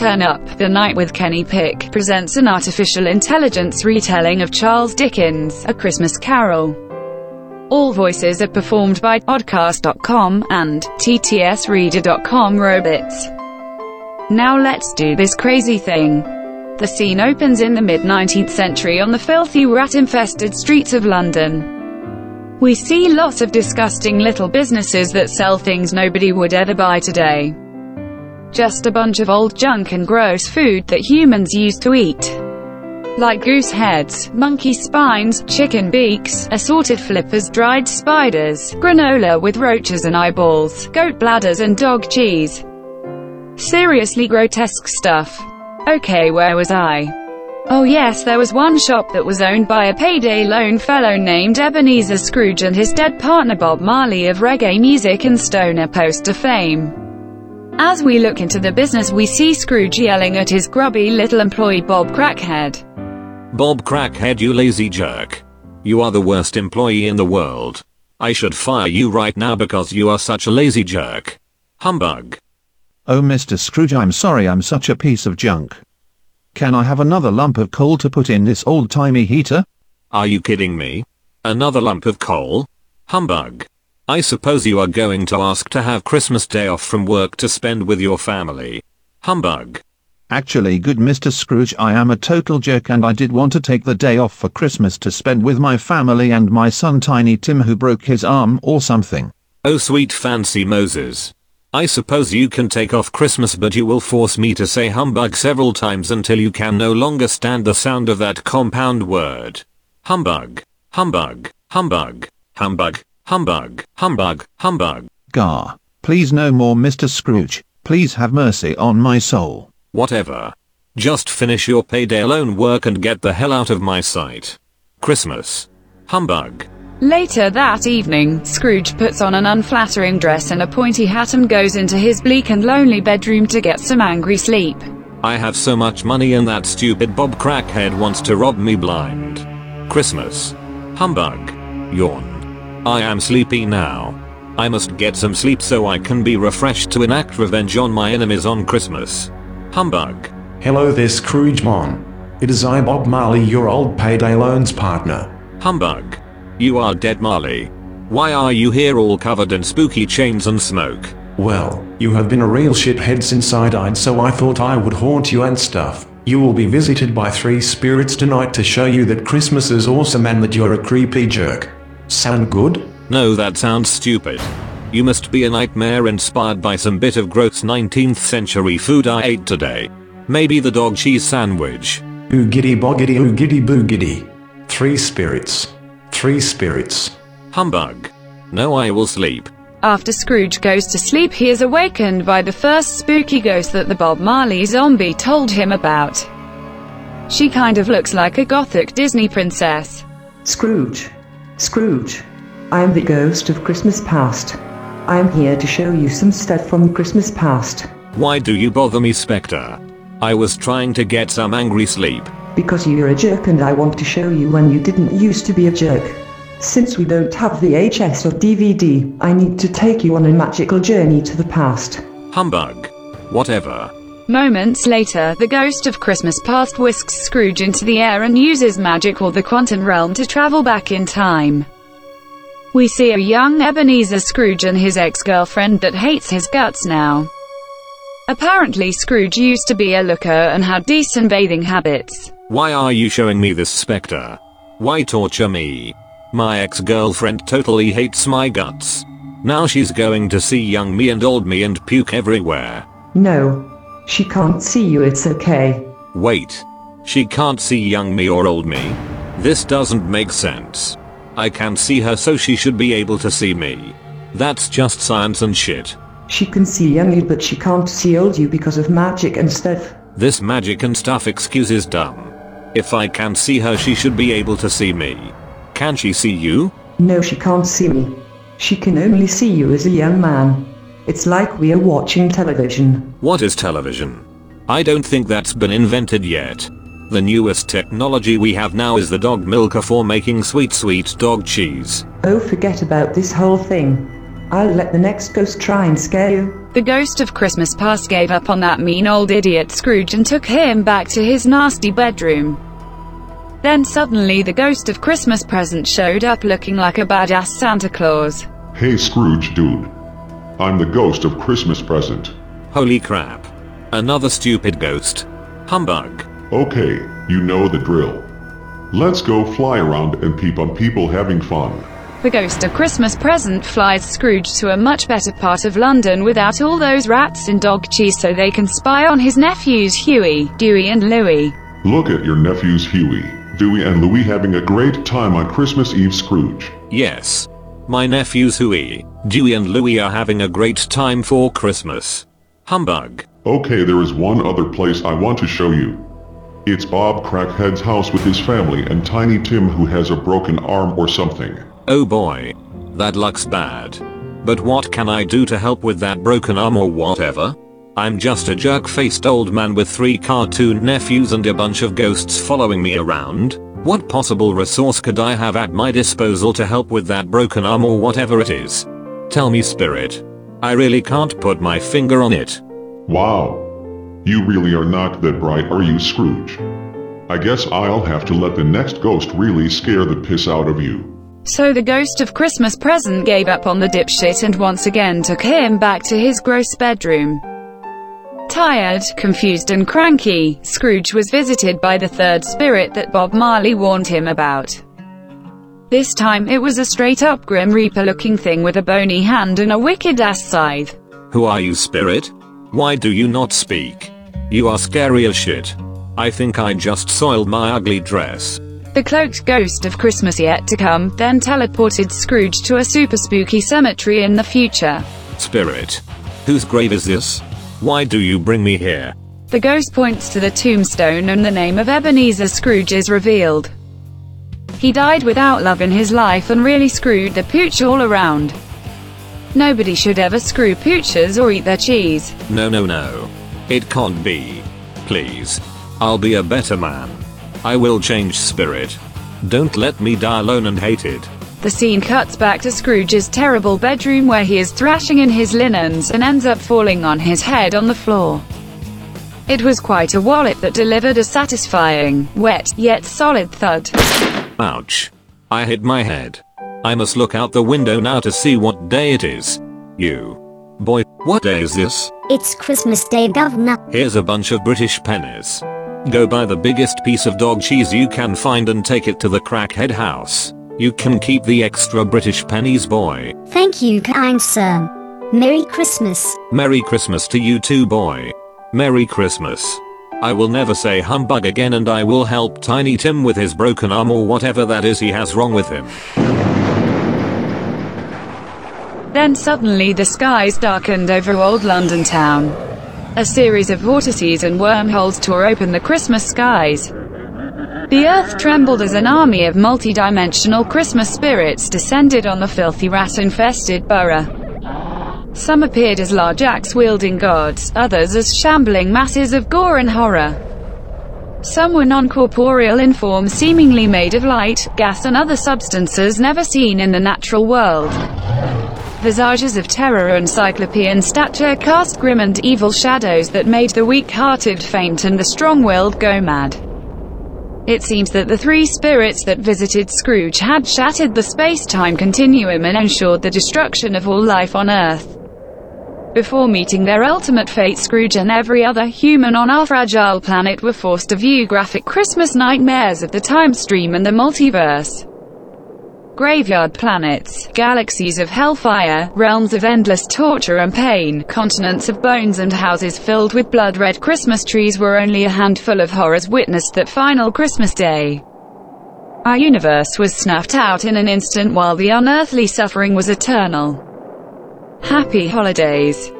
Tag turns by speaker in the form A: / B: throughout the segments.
A: Turn Up, The Night with Kenny Pick presents an artificial intelligence retelling of Charles Dickens' A Christmas Carol. All voices are performed by Oddcast.com and TTSReader.com robots. Now let's do this crazy thing. The scene opens in the mid-19th century on the filthy rat-infested streets of London. We see lots of disgusting little businesses that sell things nobody would ever buy today. Just a bunch of old junk and gross food that humans used to eat. Like goose heads, monkey spines, chicken beaks, assorted flippers, dried spiders, granola with roaches and eyeballs, goat bladders and dog cheese. Seriously grotesque stuff. Okay, where was I? Oh yes, there was one shop that was owned by a payday loan fellow named Ebenezer Scrooge and his dead partner Bob Marley of reggae music and stoner poster fame. As we look into the business we see Scrooge yelling at his grubby little employee Bob Crackhead.
B: Bob Crackhead you lazy jerk. You are the worst employee in the world. I should fire you right now because you are such a lazy jerk. Humbug.
C: Oh Mr. Scrooge I'm sorry I'm such a piece of junk. Can I have another lump of coal to put in this old-timey heater?
B: Are you kidding me? Another lump of coal? Humbug. I suppose you are going to ask to have Christmas day off from work to spend with your family. Humbug.
C: Actually good Mr. Scrooge I am a total jerk and I did want to take the day off for Christmas to spend with my family and my son Tiny Tim who broke his arm or something.
B: Oh sweet fancy Moses. I suppose you can take off Christmas but you will force me to say humbug several times until you can no longer stand the sound of that compound word. Humbug. Humbug. Humbug. Humbug. Humbug. Humbug. Humbug.
C: Gar. Please no more Mr. Scrooge. Please have mercy on my soul.
B: Whatever. Just finish your payday loan work and get the hell out of my sight. Christmas. Humbug.
A: Later that evening, Scrooge puts on an unflattering dress and a pointy hat and goes into his bleak and lonely bedroom to get some angry sleep.
B: I have so much money and that stupid Bob Crackhead wants to rob me blind. Christmas. Humbug. Yawn. I am sleepy now. I must get some sleep so I can be refreshed to enact revenge on my enemies on Christmas. Humbug.
D: Hello there Scroogemon. It is I Bob Marley your old payday loans partner.
B: Humbug. You are dead Marley. Why are you here all covered in spooky chains and smoke?
D: Well, you have been a real shithead since I died so I thought I would haunt you and stuff. You will be visited by three spirits tonight to show you that Christmas is awesome and that you're a creepy jerk. Sound good?
B: No that sounds stupid. You must be a nightmare inspired by some bit of gross 19th century food I ate today. Maybe the dog cheese sandwich.
D: Oogity boggity oogity boogity. Three spirits. Three spirits.
B: Humbug. No I will sleep.
A: After Scrooge goes to sleep he is awakened by the first spooky ghost that the Bob Marley zombie told him about. She kind of looks like a gothic Disney princess.
E: Scrooge. Scrooge. I am the ghost of Christmas past. I am here to show you some stuff from Christmas past.
B: Why do you bother me Spectre? I was trying to get some angry sleep.
E: Because you're a jerk and I want to show you when you didn't used to be a jerk. Since we don't have the VHS or DVD, I need to take you on a magical journey to the past.
B: Humbug. Whatever.
A: Moments later, the ghost of Christmas past whisks Scrooge into the air and uses magic or the quantum realm to travel back in time. We see a young Ebenezer Scrooge and his ex-girlfriend that hates his guts now. Apparently Scrooge used to be a looker and had decent bathing habits.
B: Why are you showing me this specter? Why torture me? My ex-girlfriend totally hates my guts. Now she's going to see young me and old me and puke everywhere.
E: No. She can't see you, it's okay.
B: Wait. She can't see young me or old me? This doesn't make sense. I can see her so she should be able to see me. That's just science and shit.
E: She can see young you but she can't see old you because of magic and stuff.
B: This magic and stuff excuse is dumb. If I can see her she should be able to see me. Can she see you?
E: No, she can't see me. She can only see you as a young man. It's like we are watching television.
B: What is television? I don't think that's been invented yet. The newest technology we have now is the dog milker for making sweet sweet dog cheese.
E: Oh, forget about this whole thing. I'll let the next ghost try and scare you.
A: The ghost of Christmas past gave up on that mean old idiot Scrooge and took him back to his nasty bedroom. Then suddenly the ghost of Christmas present showed up looking like a badass Santa Claus.
F: Hey Scrooge dude. I'm the ghost of Christmas present.
B: Holy crap. Another stupid ghost. Humbug.
F: Okay, you know the drill. Let's go fly around and peep on people having fun.
A: The ghost of Christmas present flies Scrooge to a much better part of London without all those rats and dog cheese so they can spy on his nephews Huey, Dewey and Louie.
F: Look at your nephews Huey, Dewey and Louie having a great time on Christmas Eve Scrooge.
B: Yes. My nephews Huey, Dewey and Louie are having a great time for Christmas. Humbug.
F: Okay there is one other place I want to show you. It's Bob Crackhead's house with his family and Tiny Tim who has a broken arm or something.
B: Oh boy. That looks bad. But what can I do to help with that broken arm or whatever? I'm just a jerk-faced old man with three cartoon nephews and a bunch of ghosts following me around. What possible resource could I have at my disposal to help with that broken arm or whatever it is? Tell me spirit. I really can't put my finger on it.
F: Wow. You really are not that bright are you Scrooge? I guess I'll have to let the next ghost really scare the piss out of you.
A: So the ghost of Christmas present gave up on the dipshit and once again took him back to his gross bedroom. Tired, confused and cranky, Scrooge was visited by the third spirit that Bob Marley warned him about. This time it was a straight-up Grim Reaper-looking thing with a bony hand and a wicked-ass scythe.
B: Who are you spirit? Why do you not speak? You are scary as shit. I think I just soiled my ugly dress.
A: The cloaked ghost of Christmas yet to come, then teleported Scrooge to a super spooky cemetery in the future.
B: Spirit. Whose grave is this? Why do you bring me here?
A: The ghost points to the tombstone and the name of Ebenezer Scrooge is revealed. He died without love in his life and really screwed the pooch all around. Nobody should ever screw pooches or eat their cheese.
B: No no no. It can't be. Please. I'll be a better man. I will change spirit. Don't let me die alone and hated.
A: The scene cuts back to Scrooge's terrible bedroom where he is thrashing in his linens and ends up falling on his head on the floor. It was quite a wallet that delivered a satisfying, wet, yet solid thud.
B: Ouch. I hit my head. I must look out the window now to see what day it is. You. Boy, what day is this?
G: It's Christmas Day, Governor.
B: Here's a bunch of British pennies. Go buy the biggest piece of dog cheese you can find and take it to the crackhead house. You can keep the extra British pennies boy.
G: Thank you, kind sir. Merry Christmas.
B: Merry Christmas to you too boy. Merry Christmas. I will never say humbug again and I will help Tiny Tim with his broken arm or whatever that is he has wrong with him.
A: Then suddenly the skies darkened over old London town. A series of vortices and wormholes tore open the Christmas skies. The earth trembled as an army of multi-dimensional Christmas spirits descended on the filthy rat-infested borough. Some appeared as large axe-wielding gods, others as shambling masses of gore and horror. Some were non-corporeal in form seemingly made of light, gas and other substances never seen in the natural world. Visages of terror and cyclopean stature cast grim and evil shadows that made the weak-hearted faint and the strong-willed go mad. It seems that the three spirits that visited Scrooge had shattered the space-time continuum and ensured the destruction of all life on Earth. Before meeting their ultimate fate Scrooge and every other human on our fragile planet were forced to view graphic Christmas nightmares of the time stream and the multiverse. Graveyard planets, galaxies of hellfire, realms of endless torture and pain, continents of bones and houses filled with blood-red Christmas trees were only a handful of horrors witnessed that final Christmas day. Our universe was snuffed out in an instant while the unearthly suffering was eternal. Happy Holidays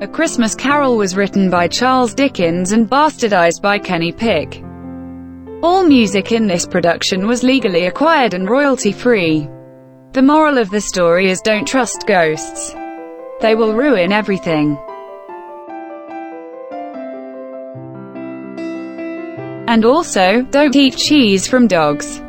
A: A Christmas Carol was written by Charles Dickens and bastardized by Kenny Pick. All music in this production was legally acquired and royalty-free. The moral of the story is don't trust ghosts. They will ruin everything. And also, don't eat cheese from dogs.